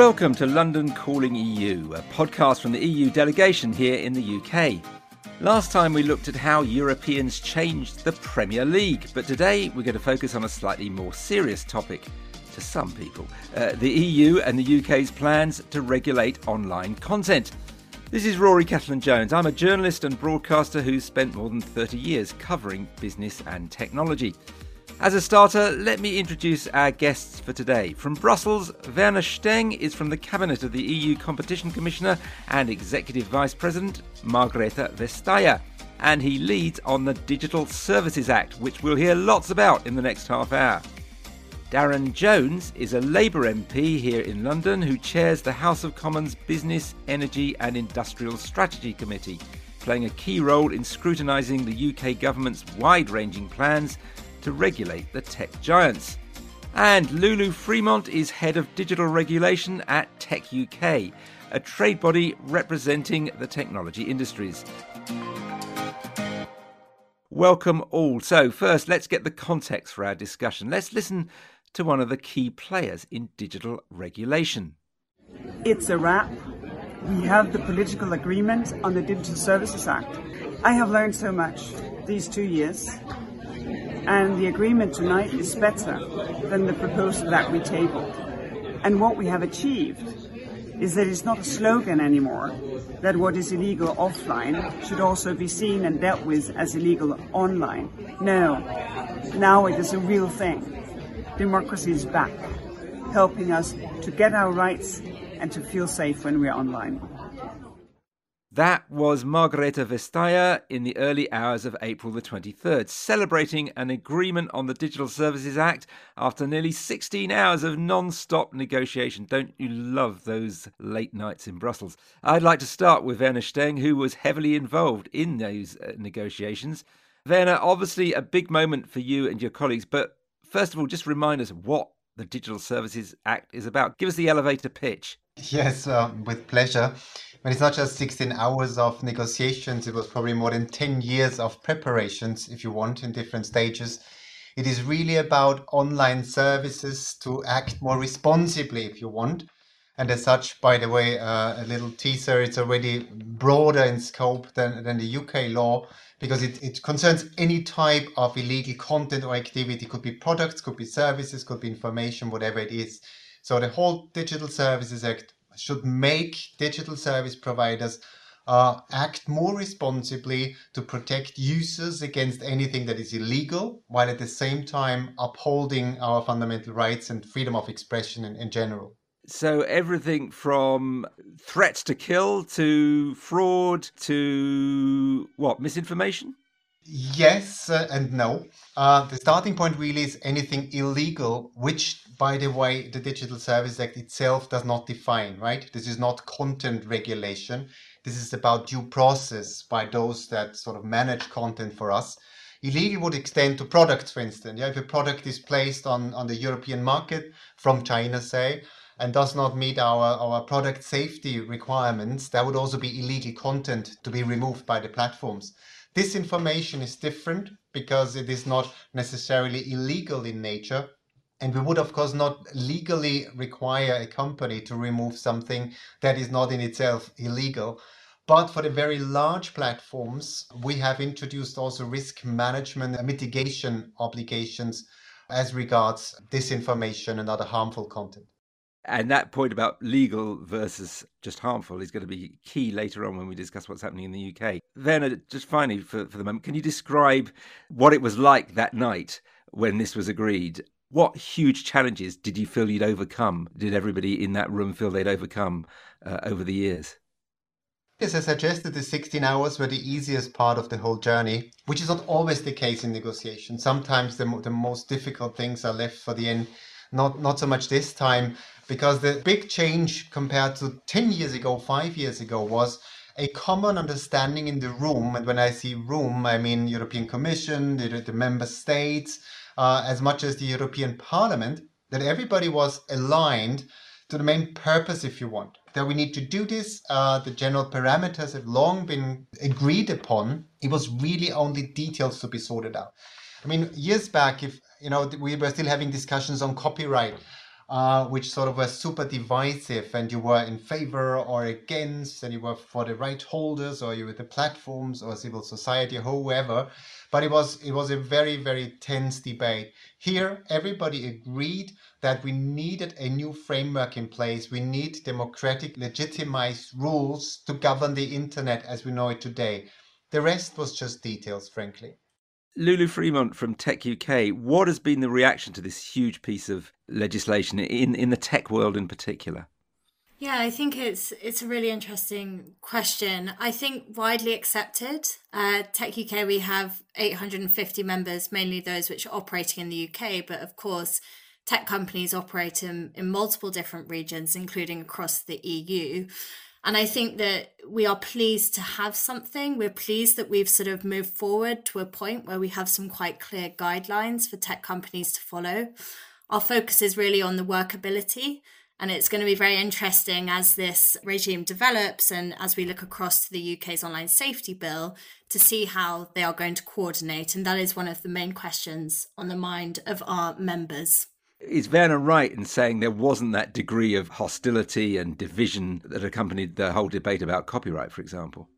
Welcome to London Calling EU, a podcast from the EU delegation here in the UK. Last time we looked at how Europeans changed the Premier League, but today we're going to focus on a slightly more serious topic to some people uh, the EU and the UK's plans to regulate online content. This is Rory Cellan Jones. I'm a journalist and broadcaster who's spent more than 30 years covering business and technology. As a starter, let me introduce our guests for today. From Brussels, Werner Stengg is from the Cabinet of the EU Competition Commissioner and Executive Vice President, Margrethe Vestager. And he leads on the Digital Services Act, which we'll hear lots about in the next half hour. Darren Jones is a Labour MP here in London who chairs the House of Commons Business, Energy and Industrial Strategy Committee, playing a key role in scrutinising the UK government's wide ranging plans to regulate the tech giants. And Lulu Freemont is head of digital regulation at Tech UK, a trade body representing the technology industries. Welcome all. So, first, let's get the context for our discussion. Let's listen to one of the key players in digital regulation. It's a wrap. We have the political agreement on the Digital Services Act. I have learned so much these two years and the agreement tonight is better than the proposal that we tabled. And what we have achieved is that it's not a slogan anymore that what is illegal offline should also be seen and dealt with as illegal online. No, now it is a real thing. Democracy is back, helping us to get our rights and to feel safe when we're online. That was Margrethe Vestager in the early hours of April the 23rd, celebrating an agreement on the Digital Services Act after nearly 16 hours of non stop negotiation. Don't you love those late nights in Brussels? I'd like to start with Werner Stengg, who was heavily involved in those uh, negotiations. Werner, obviously a big moment for you and your colleagues, but first of all, just remind us what the Digital Services Act is about. Give us the elevator pitch. Yes, uh, with pleasure but it's not just 16 hours of negotiations, it was probably more than 10 years of preparations, if you want, in different stages. It is really about online services to act more responsibly, if you want. And as such, by the way, uh, a little teaser, it's already broader in scope than, than the UK law because it, it concerns any type of illegal content or activity. Could be products, could be services, could be information, whatever it is. So the whole Digital Services Act should make digital service providers uh, act more responsibly to protect users against anything that is illegal, while at the same time upholding our fundamental rights and freedom of expression in, in general. So, everything from threats to kill to fraud to what, misinformation? Yes uh, and no. Uh, the starting point really is anything illegal, which, by the way, the Digital Service Act itself does not define, right? This is not content regulation. This is about due process by those that sort of manage content for us. Illegal would extend to products, for instance. Yeah, if a product is placed on, on the European market from China, say, and does not meet our, our product safety requirements, that would also be illegal content to be removed by the platforms. Disinformation is different because it is not necessarily illegal in nature. And we would, of course, not legally require a company to remove something that is not in itself illegal. But for the very large platforms, we have introduced also risk management and mitigation obligations as regards disinformation and other harmful content. And that point about legal versus just harmful is going to be key later on when we discuss what's happening in the UK. Werner, uh, just finally for, for the moment, can you describe what it was like that night when this was agreed? What huge challenges did you feel you'd overcome? Did everybody in that room feel they'd overcome uh, over the years? Yes, I suggested the 16 hours were the easiest part of the whole journey, which is not always the case in negotiations. Sometimes the, the most difficult things are left for the end. Not, not so much this time because the big change compared to 10 years ago, five years ago, was a common understanding in the room. And when I see room, I mean European Commission, the, the member states, uh, as much as the European Parliament, that everybody was aligned to the main purpose, if you want. That we need to do this. Uh, the general parameters have long been agreed upon. It was really only details to be sorted out. I mean, years back, if you know, we were still having discussions on copyright uh, which sort of were super divisive, and you were in favor or against, and you were for the right holders, or you were the platforms or civil society, whoever. But it was it was a very very tense debate. Here, everybody agreed that we needed a new framework in place. We need democratic, legitimized rules to govern the internet as we know it today. The rest was just details, frankly. Lulu Freemont from Tech UK, what has been the reaction to this huge piece of legislation in, in the tech world in particular? Yeah, I think it's it's a really interesting question. I think widely accepted. Uh, Tech UK, we have 850 members, mainly those which are operating in the UK, but of course, tech companies operate in, in multiple different regions, including across the EU. And I think that we are pleased to have something. We're pleased that we've sort of moved forward to a point where we have some quite clear guidelines for tech companies to follow. Our focus is really on the workability. And it's going to be very interesting as this regime develops and as we look across to the UK's online safety bill to see how they are going to coordinate. And that is one of the main questions on the mind of our members. Is Werner right in saying there wasn't that degree of hostility and division that accompanied the whole debate about copyright, for example?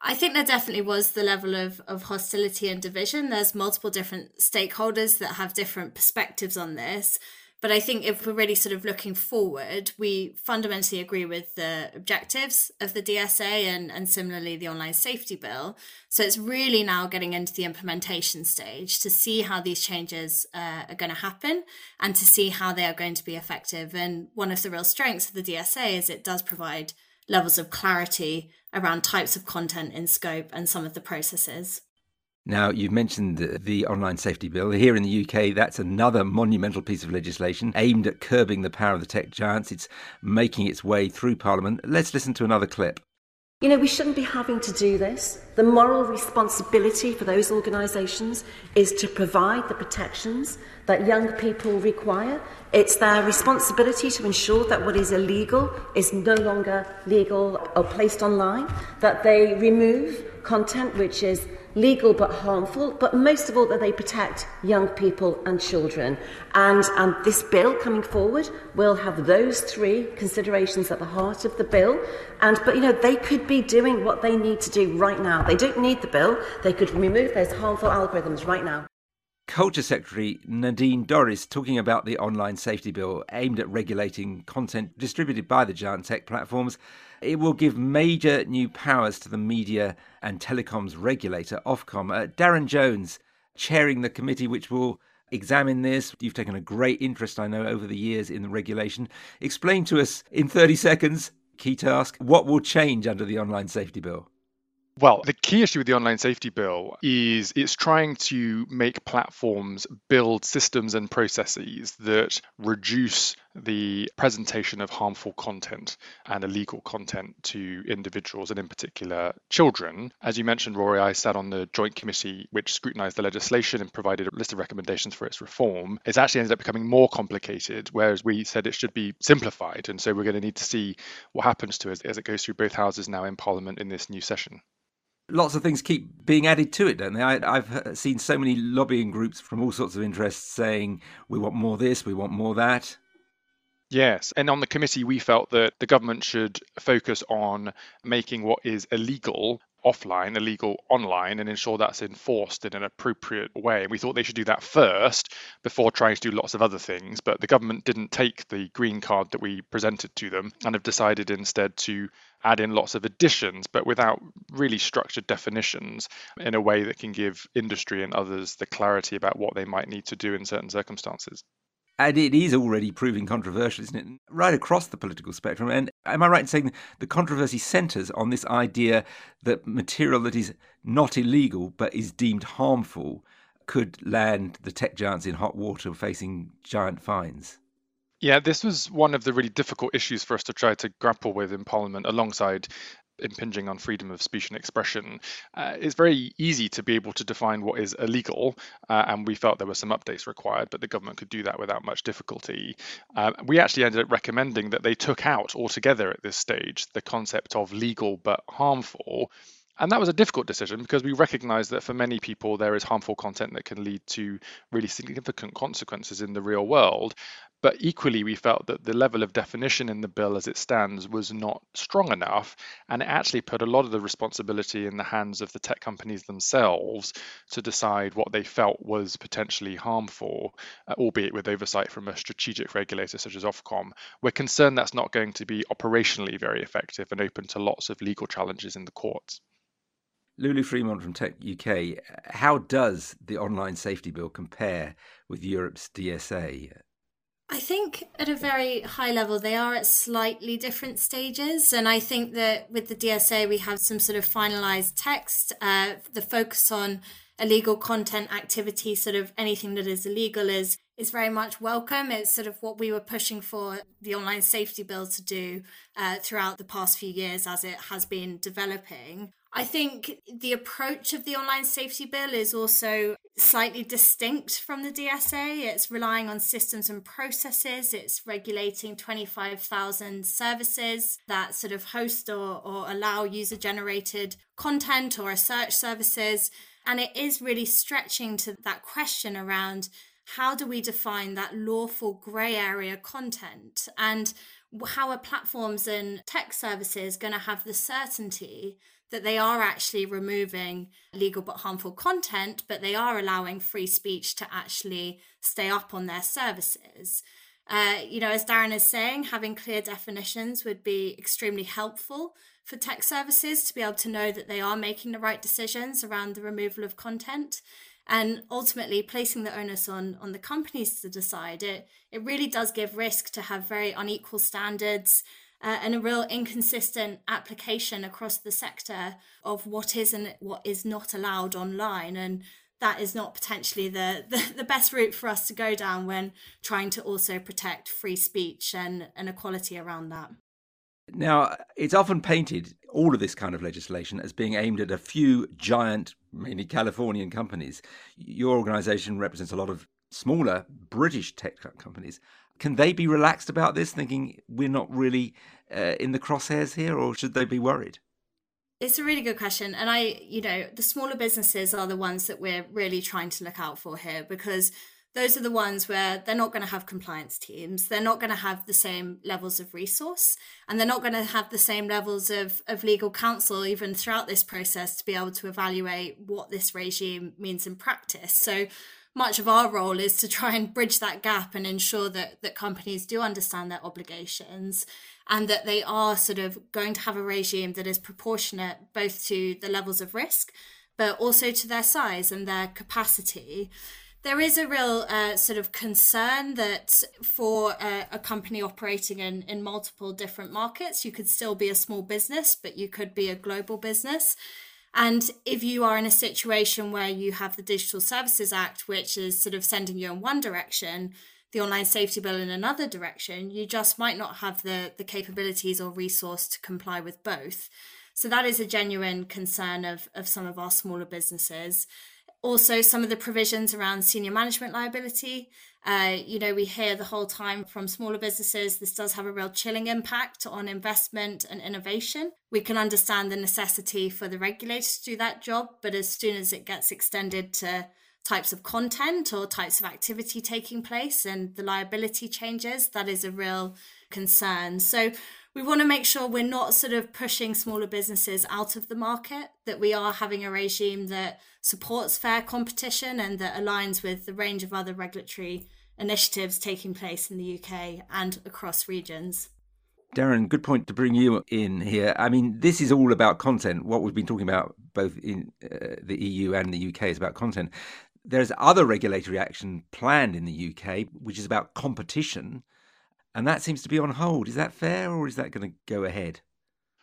I think there definitely was the level of, of hostility and division. There's multiple different stakeholders that have different perspectives on this. But I think if we're really sort of looking forward, we fundamentally agree with the objectives of the DSA and, and similarly the online safety bill. So it's really now getting into the implementation stage to see how these changes uh, are going to happen and to see how they are going to be effective. And one of the real strengths of the DSA is it does provide levels of clarity around types of content in scope and some of the processes. Now, you've mentioned the, Online Safety Bill. Here in the UK, that's another monumental piece of legislation aimed at curbing the power of the tech giants. It's making its way through Parliament. Let's listen to another clip. You know, we shouldn't be having to do this. The moral responsibility for those organisations is to provide the protections that young people require. It's their responsibility to ensure that what is illegal is no longer legal or placed online, that they remove content which is legal but harmful, but most of all that they protect young people and children. And, and this bill coming forward will have those three considerations at the heart of the bill. And, but, you know, they could be doing what they need to do right now. They don't need the bill. They could remove those harmful algorithms right now. Culture Secretary Nadine Dorries talking about the online safety bill aimed at regulating content distributed by the giant tech platforms. It will give major new powers to the media and telecoms regulator, Ofcom. Uh, Darren Jones, chairing the committee which will examine this. You've taken a great interest, I know, over the years in the regulation. Explain to us in 30 seconds, key task, what will change under the online safety bill? Well, the key issue with the online safety bill is it's trying to make platforms build systems and processes that reduce the presentation of harmful content and illegal content to individuals and in particular children. As you mentioned, Rory, I sat on the joint committee which scrutinized the legislation and provided a list of recommendations for its reform. It's actually ended up becoming more complicated, whereas we said it should be simplified. And so we're going to need to see what happens to it as it goes through both houses now in Parliament in this new session lots of things keep being added to it, don't they? I, have seen so many lobbying groups from all sorts of interests saying we want more this, we want more that. Yes, and on the committee, we felt that the government should focus on making what is illegal offline, illegal online, and ensure that's enforced in an appropriate way. We thought they should do that first before trying to do lots of other things, but the government didn't take the green card that we presented to them and have decided instead to add in lots of additions, but without really structured definitions in a way that can give industry and others the clarity about what they might need to do in certain circumstances. And it is already proving controversial, isn't it? Right across the political spectrum. And am I right in saying the controversy centres on this idea that material that is not illegal but is deemed harmful could land the tech giants in hot water facing giant fines? Yeah, this was one of the really difficult issues for us to try to grapple with in Parliament alongside impinging on freedom of speech and expression. Uh, it's very easy to be able to define what is illegal, uh, and we felt there were some updates required, but the government could do that without much difficulty. Uh, we actually ended up recommending that they took out altogether at this stage the concept of legal but harmful and that was a difficult decision because we recognize that for many people, there is harmful content that can lead to really significant consequences in the real world. But equally, we felt that the level of definition in the bill as it stands was not strong enough, and it actually put a lot of the responsibility in the hands of the tech companies themselves to decide what they felt was potentially harmful, uh, albeit with oversight from a strategic regulator such as Ofcom. We're concerned that's not going to be operationally very effective and open to lots of legal challenges in the courts. Lulu Freemont from Tech UK, how does the online safety bill compare with Europe's DSA? I think at a very high level, they are at slightly different stages. And I think that with the DSA, we have some sort of finalized text. Uh, the focus on illegal content activity, sort of anything that is illegal, is is very much welcome. It's sort of what we were pushing for the online safety bill to do uh, throughout the past few years as it has been developing. I think the approach of the online safety bill is also slightly distinct from the DSA. It's relying on systems and processes, it's regulating 25,000 services that sort of host or, or allow user generated content or search services. And it is really stretching to that question around how do we define that lawful grey area content and how are platforms and tech services going to have the certainty that they are actually removing legal but harmful content, but they are allowing free speech to actually stay up on their services. Uh, you know, as Darren is saying, having clear definitions would be extremely helpful for tech services to be able to know that they are making the right decisions around the removal of content and ultimately placing the onus on on the companies to decide it it really does give risk to have very unequal standards uh, and a real inconsistent application across the sector of what is and what is not allowed online and that is not potentially the, the, the best route for us to go down when trying to also protect free speech and, and equality around that. Now, it's often painted, all of this kind of legislation, as being aimed at a few giant, mainly Californian companies. Your organization represents a lot of smaller British tech companies. Can they be relaxed about this, thinking we're not really uh, in the crosshairs here, or should they be worried? It's a really good question. And I, you know, the smaller businesses are the ones that we're really trying to look out for here because those are the ones where they're not going to have compliance teams they're not going to have the same levels of resource and they're not going to have the same levels of, of legal counsel even throughout this process to be able to evaluate what this regime means in practice so much of our role is to try and bridge that gap and ensure that that companies do understand their obligations and that they are sort of going to have a regime that is proportionate both to the levels of risk but also to their size and their capacity there is a real uh, sort of concern that for a, a, company operating in, in multiple different markets, you could still be a small business, but you could be a global business. And if you are in a situation where you have the Digital Services Act, which is sort of sending you in one direction, the online safety bill in another direction, you just might not have the, the capabilities or resource to comply with both. So that is a genuine concern of, of some of our smaller businesses. Also, some of the provisions around senior management liability. Uh, you know, we hear the whole time from smaller businesses, this does have a real chilling impact on investment and innovation. We can understand the necessity for the regulators to do that job, but as soon as it gets extended to types of content or types of activity taking place and the liability changes, that is a real concern. So we want to make sure we're not sort of pushing smaller businesses out of the market, that we are having a regime that supports fair competition and that aligns with the range of other regulatory initiatives taking place in the UK and across regions. Darren, good point to bring you in here. I mean, this is all about content. What we've been talking about both in uh, the EU and the UK is about content. There's other regulatory action planned in the UK, which is about competition and that seems to be on hold. Is that fair, or is that going to go ahead?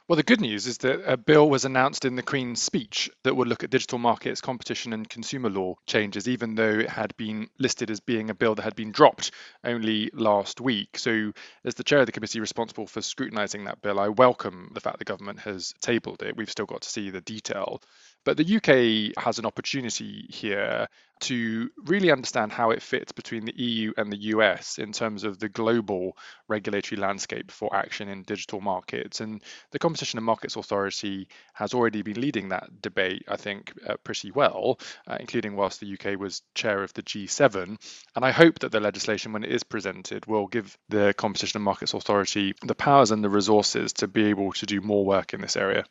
Well, the good news is that a bill was announced in the Queen's speech that would look at digital markets, competition, and consumer law changes, even though it had been listed as being a bill that had been dropped only last week. So, as the chair of the committee responsible for scrutinising that bill, I welcome the fact the government has tabled it. We've still got to see the detail. But the UK has an opportunity here to really understand how it fits between the EU and the US in terms of the global regulatory landscape for action in digital markets. And the Competition and Markets Authority has already been leading that debate, I think, uh, pretty well, uh, including whilst the UK was chair of the G7. And I hope that the legislation, when it is presented, will give the Competition and Markets Authority the powers and the resources to be able to do more work in this area.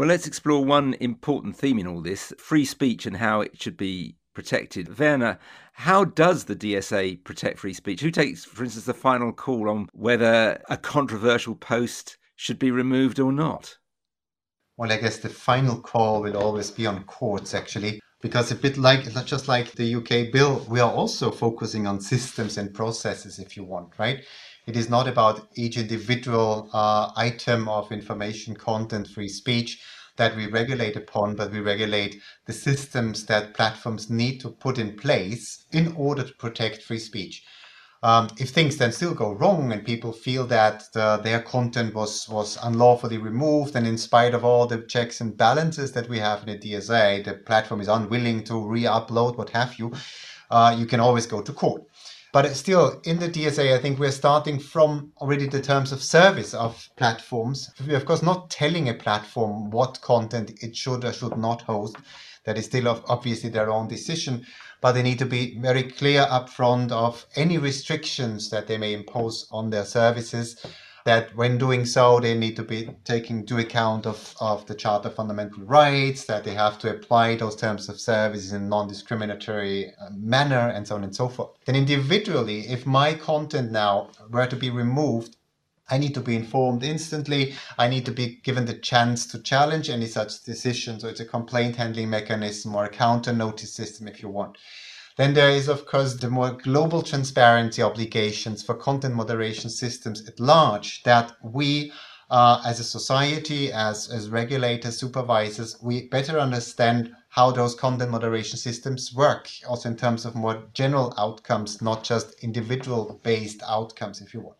Well, let's explore one important theme in all this free speech and how it should be protected. Werner, how does the DSA protect free speech? Who takes, for instance, the final call on whether a controversial post should be removed or not? Well, I guess the final call will always be on courts, actually, because a bit like, not just like the UK bill, we are also focusing on systems and processes, if you want, right? It is not about each individual uh, item of information content free speech that we regulate upon, but we regulate the systems that platforms need to put in place in order to protect free speech. Um, if things then still go wrong and people feel that the, their content was, was unlawfully removed, and in spite of all the checks and balances that we have in the DSA, the platform is unwilling to re upload, what have you, uh, you can always go to court. But still, in the DSA, I think we're starting from already the terms of service of platforms. We're, of course, not telling a platform what content it should or should not host. That is still obviously their own decision, but they need to be very clear upfront of any restrictions that they may impose on their services that when doing so, they need to be taking into account of, of the Charter of Fundamental Rights, that they have to apply those terms of service in a non-discriminatory uh, manner, and so on and so forth. Then individually, if my content now were to be removed, I need to be informed instantly. I need to be given the chance to challenge any such decision. So it's a complaint handling mechanism or a counter notice system if you want. Then there is, of course, the more global transparency obligations for content moderation systems at large that we uh, as a society, as, as regulators, supervisors, we better understand how those content moderation systems work, also in terms of more general outcomes, not just individual based outcomes, if you want.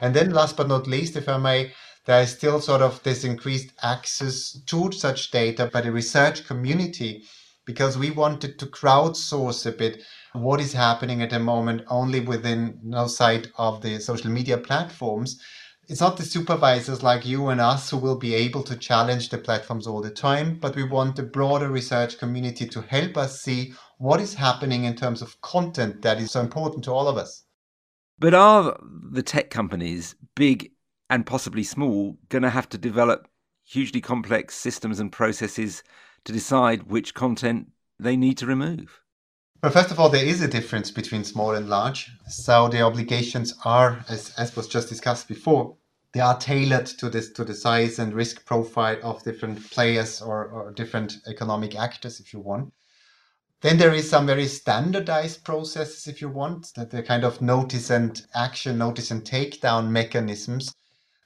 And then last but not least, if I may, there is still sort of this increased access to such data by the research community because we wanted to crowdsource a bit what is happening at the moment only within no sight of the social media platforms. It's not the supervisors like you and us who will be able to challenge the platforms all the time, but we want the broader research community to help us see what is happening in terms of content that is so important to all of us. But are the tech companies, big and possibly small, going to have to develop hugely complex systems and processes to decide which content they need to remove? Well, first of all, there is a difference between small and large. So the obligations are, as, as was just discussed before, they are tailored to this to the size and risk profile of different players or, or different economic actors, if you want. Then there is some very standardized processes, if you want, that the kind of notice and action, notice and takedown mechanisms.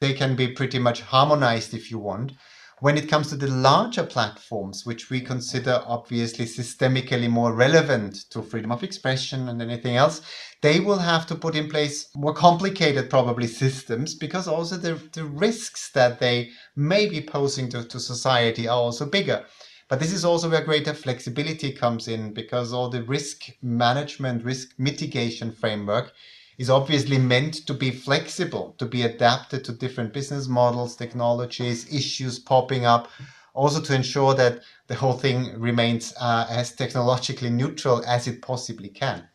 They can be pretty much harmonized if you want. When it comes to the larger platforms, which we consider obviously systemically more relevant to freedom of expression and anything else, they will have to put in place more complicated, probably, systems because also the, the risks that they may be posing to, to society are also bigger. But this is also where greater flexibility comes in because all the risk management, risk mitigation framework is obviously meant to be flexible, to be adapted to different business models, technologies, issues popping up, also to ensure that the whole thing remains uh, as technologically neutral as it possibly can.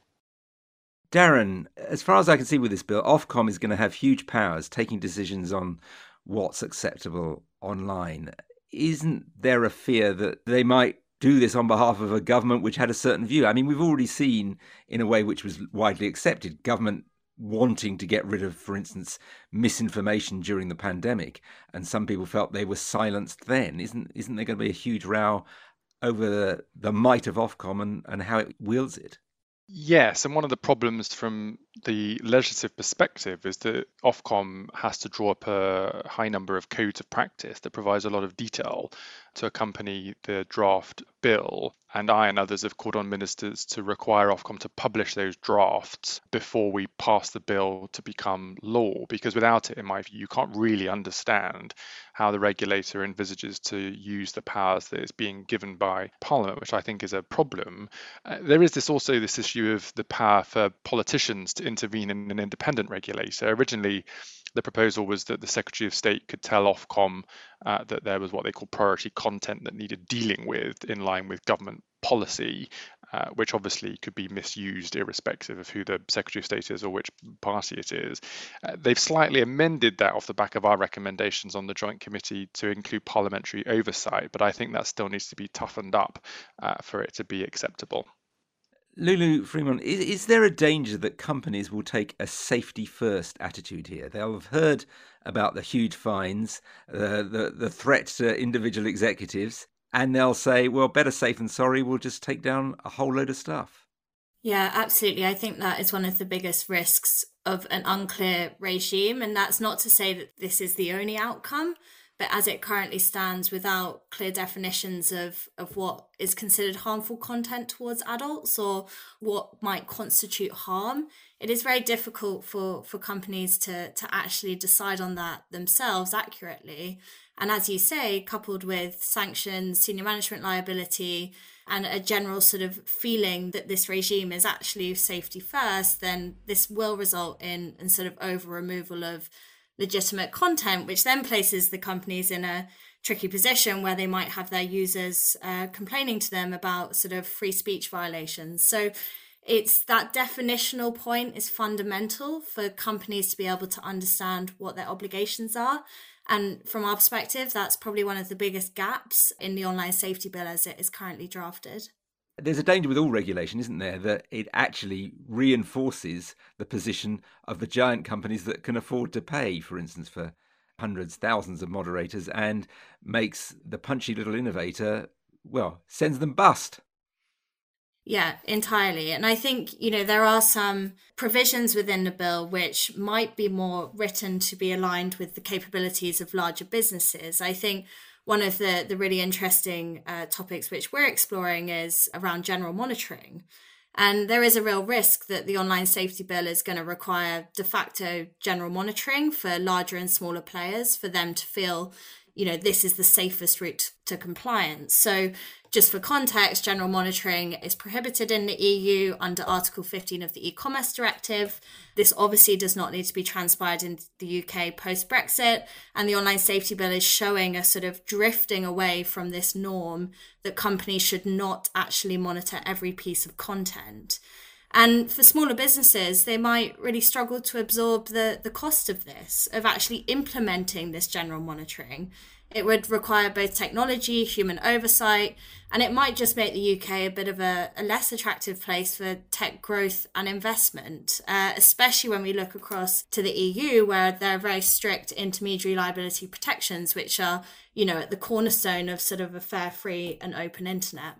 Darren, as far as I can see with this bill, Ofcom is going to have huge powers taking decisions on what's acceptable online. Isn't there a fear that they might do this on behalf of a government which had a certain view. I mean, we've already seen, in a way which was widely accepted, government wanting to get rid of, for instance, misinformation during the pandemic, and some people felt they were silenced then. Isn't isn't there going to be a huge row over the, the might of Ofcom and, and how it wields it? Yes, and one of the problems from the legislative perspective is that Ofcom has to draw up a high number of codes of practice that provides a lot of detail to accompany the draft bill. And I and others have called on ministers to require Ofcom to publish those drafts before we pass the bill to become law, because without it, in my view, you can't really understand how the regulator envisages to use the powers that is being given by Parliament, which I think is a problem. Uh, there is this also this issue of the power for politicians to intervene in an independent regulator. Originally, the proposal was that the Secretary of State could tell Ofcom uh, that there was what they call priority content that needed dealing with in line with government policy, uh, which obviously could be misused irrespective of who the Secretary of State is or which party it is. Uh, they've slightly amended that off the back of our recommendations on the Joint Committee to include parliamentary oversight, but I think that still needs to be toughened up uh, for it to be acceptable. Lulu Freemont, is, is, there a danger that companies will take a safety first attitude here? They'll have heard about the huge fines, uh, the, the threat to individual executives, and they'll say, well, better safe than sorry, we'll just take down a whole load of stuff. Yeah, absolutely. I think that is one of the biggest risks of an unclear regime. And that's not to say that this is the only outcome. But as it currently stands, without clear definitions of, of what is considered harmful content towards adults or what might constitute harm, it is very difficult for, for companies to, to actually decide on that themselves accurately. And as you say, coupled with sanctions, senior management liability, and a general sort of feeling that this regime is actually safety first, then this will result in, in sort of over removal of legitimate content, which then places the companies in a tricky position where they might have their users uh, complaining to them about sort of free speech violations. So it's that definitional point is fundamental for companies to be able to understand what their obligations are. And from our perspective, that's probably one of the biggest gaps in the online safety bill as it is currently drafted there's a danger with all regulation, isn't there, that it actually reinforces the position of the giant companies that can afford to pay, for instance, for hundreds, thousands of moderators, and makes the punchy little innovator, well, sends them bust. Yeah, entirely. And I think, you know, there are some provisions within the bill which might be more written to be aligned with the capabilities of larger businesses. I think one of the, the really interesting uh, topics which we're exploring is around general monitoring. And there is a real risk that the online safety bill is going to require de facto general monitoring for larger and smaller players for them to feel you know, this is the safest route to compliance. So, just for context, general monitoring is prohibited in the EU under Article 15 of the e commerce directive. This obviously does not need to be transpired in the UK post Brexit. And the online safety bill is showing a sort of drifting away from this norm that companies should not actually monitor every piece of content. And for smaller businesses, they might really struggle to absorb the, the cost of this, of actually implementing this general monitoring. It would require both technology, human oversight, and it might just make the UK a bit of a, a less attractive place for tech growth and investment, uh, especially when we look across to the EU, where there are very strict intermediary liability protections, which are, you know, at the cornerstone of sort of a fair, free, and open internet.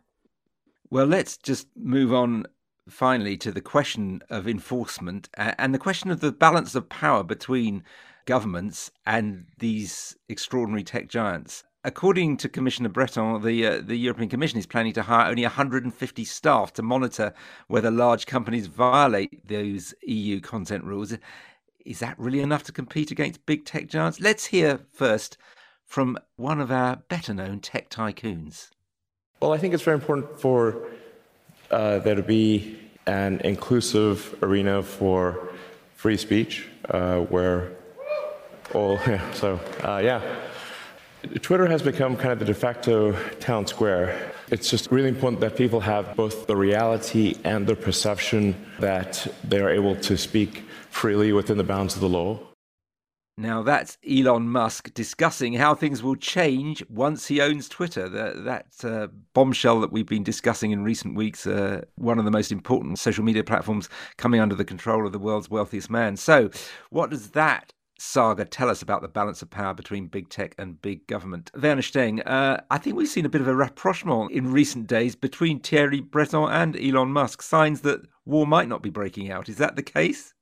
Well, let's just move on finally to the question of enforcement and the question of the balance of power between governments and these extraordinary tech giants. According to Commissioner Breton, the uh, the European Commission is planning to hire only 150 staff to monitor whether large companies violate those EU content rules. Is that really enough to compete against big tech giants? Let's hear first from one of our better known tech tycoons. Well, I think it's very important for uh, there to be an inclusive arena for free speech uh, where all, yeah, so uh, yeah. Twitter has become kind of the de facto town square. It's just really important that people have both the reality and the perception that they are able to speak freely within the bounds of the law. Now, that's Elon Musk discussing how things will change once he owns Twitter. That, that uh, bombshell that we've been discussing in recent weeks, uh, one of the most important social media platforms coming under the control of the world's wealthiest man. So, what does that saga tell us about the balance of power between big tech and big government? Werner Stengg, uh, I think we've seen a bit of a rapprochement in recent days between Thierry Breton and Elon Musk, signs that war might not be breaking out. Is that the case?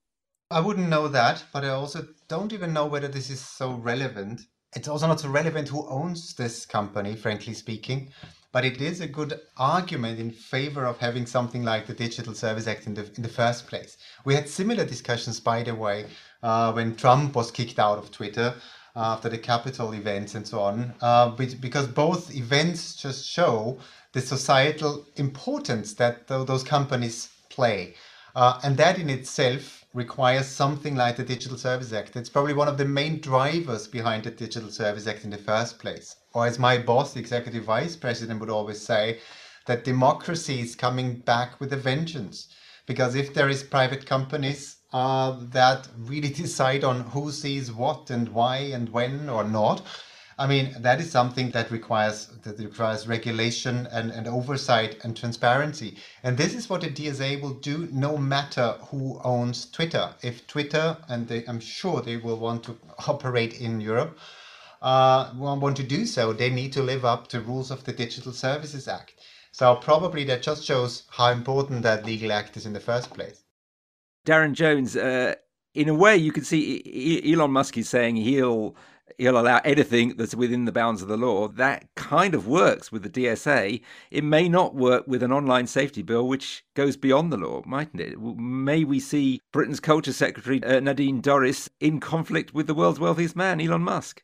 I wouldn't know that, but I also don't even know whether this is so relevant. It's also not so relevant who owns this company, frankly speaking, but it is a good argument in favor of having something like the Digital Service Act in the, in the first place. We had similar discussions, by the way, uh, when Trump was kicked out of Twitter after the Capitol events and so on, uh, because both events just show the societal importance that those companies play. Uh, and that in itself requires something like the Digital Service Act. It's probably one of the main drivers behind the Digital Service Act in the first place. Or as my boss, the executive vice president, would always say, that democracy is coming back with a vengeance. Because if there is private companies uh, that really decide on who sees what and why and when or not, I mean, that is something that requires that requires regulation and, and oversight and transparency. And this is what the DSA will do no matter who owns Twitter. If Twitter, and they, I'm sure they will want to operate in Europe, uh, want to do so, they need to live up to rules of the Digital Services Act. So probably that just shows how important that legal act is in the first place. Darren Jones, uh, in a way, you can see Elon Musk is saying he'll he'll allow anything that's within the bounds of the law. That kind of works with the DSA. It may not work with an online safety bill, which goes beyond the law, mightn't it? May we see Britain's Culture Secretary uh, Nadine Dorries in conflict with the world's wealthiest man, Elon Musk?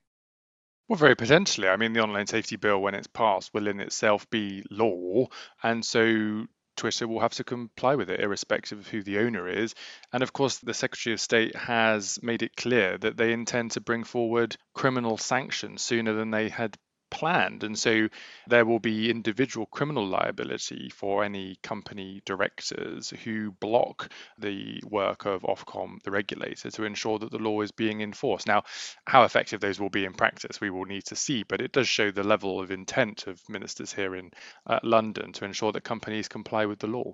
Well, very potentially. I mean, the online safety bill, when it's passed, will in itself be law. And so Twitter will have to comply with it, irrespective of who the owner is. And of course, the Secretary of State has made it clear that they intend to bring forward criminal sanctions sooner than they had planned. And so there will be individual criminal liability for any company directors who block the work of Ofcom, the regulator, to ensure that the law is being enforced. Now, how effective those will be in practice, we will need to see, but it does show the level of intent of ministers here in uh, London to ensure that companies comply with the law.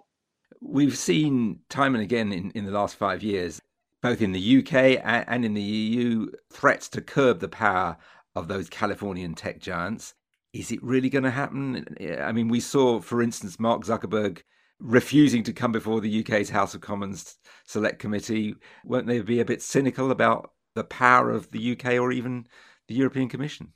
We've seen time and again in, in the last five years both in the UK and in the EU, threats to curb the power of those Californian tech giants. Is it really going to happen? I mean, we saw, for instance, Mark Zuckerberg refusing to come before the UK's House of Commons Select Committee. Won't they be a bit cynical about the power of the UK or even the European Commission?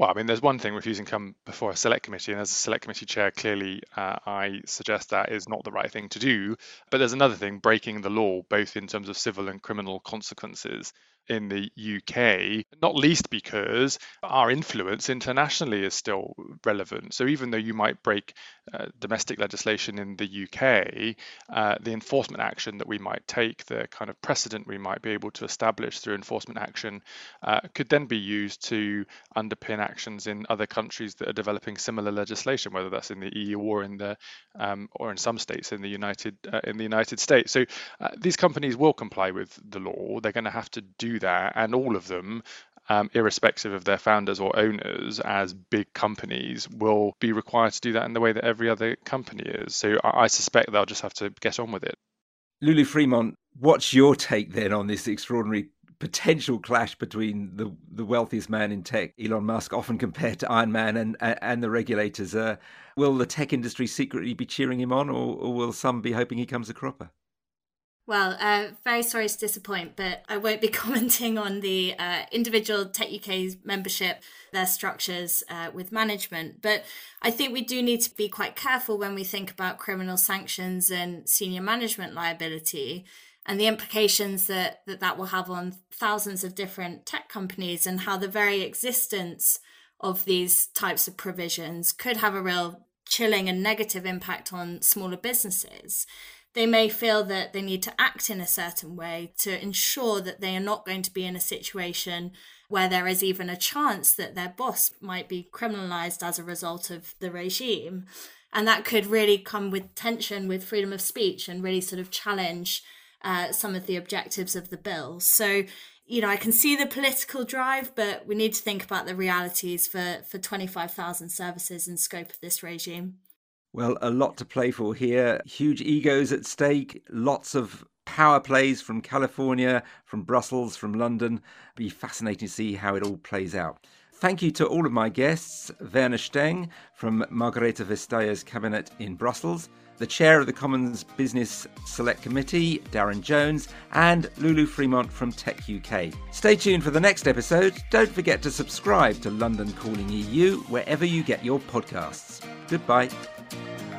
Well, I mean, there's one thing refusing to come before a select committee, and as a select committee chair, clearly uh, I suggest that is not the right thing to do. But there's another thing, breaking the law, both in terms of civil and criminal consequences in the UK, not least because our influence internationally is still relevant. So even though you might break uh, domestic legislation in the UK, uh, the enforcement action that we might take, the kind of precedent we might be able to establish through enforcement action, uh, could then be used to underpin actions in other countries that are developing similar legislation, whether that's in the EU or in the um, or in some states in the United uh, in the United States. So uh, these companies will comply with the law. They're going to have to do that, and all of them, um, irrespective of their founders or owners, as big companies, will be required to do that in the way that every other company is. So I, I suspect they'll just have to get on with it. Lulu Freemont, what's your take then on this extraordinary potential clash between the the wealthiest man in tech, Elon Musk, often compared to Iron Man, and and the regulators? Uh, will the tech industry secretly be cheering him on, or, or will some be hoping he comes a cropper? Well, uh, very sorry to disappoint, but I won't be commenting on the uh, individual Tech UK's membership, their structures uh, with management. But I think we do need to be quite careful when we think about criminal sanctions and senior management liability and the implications that, that that will have on thousands of different tech companies and how the very existence of these types of provisions could have a real chilling and negative impact on smaller businesses they may feel that they need to act in a certain way to ensure that they are not going to be in a situation where there is even a chance that their boss might be criminalized as a result of the regime. And that could really come with tension with freedom of speech and really sort of challenge uh, some of the objectives of the bill. So, you know, I can see the political drive, but we need to think about the realities for, for 25,000 services in scope of this regime. Well, a lot to play for here. Huge egos at stake, lots of power plays from California, from Brussels, from London. Be fascinating to see how it all plays out. Thank you to all of my guests Werner Stengg from Margrethe Vestager's cabinet in Brussels, the chair of the Commons Business Select Committee, Darren Jones, and Lulu Freemont from Tech UK. Stay tuned for the next episode. Don't forget to subscribe to London Calling EU wherever you get your podcasts. Goodbye. Thank you.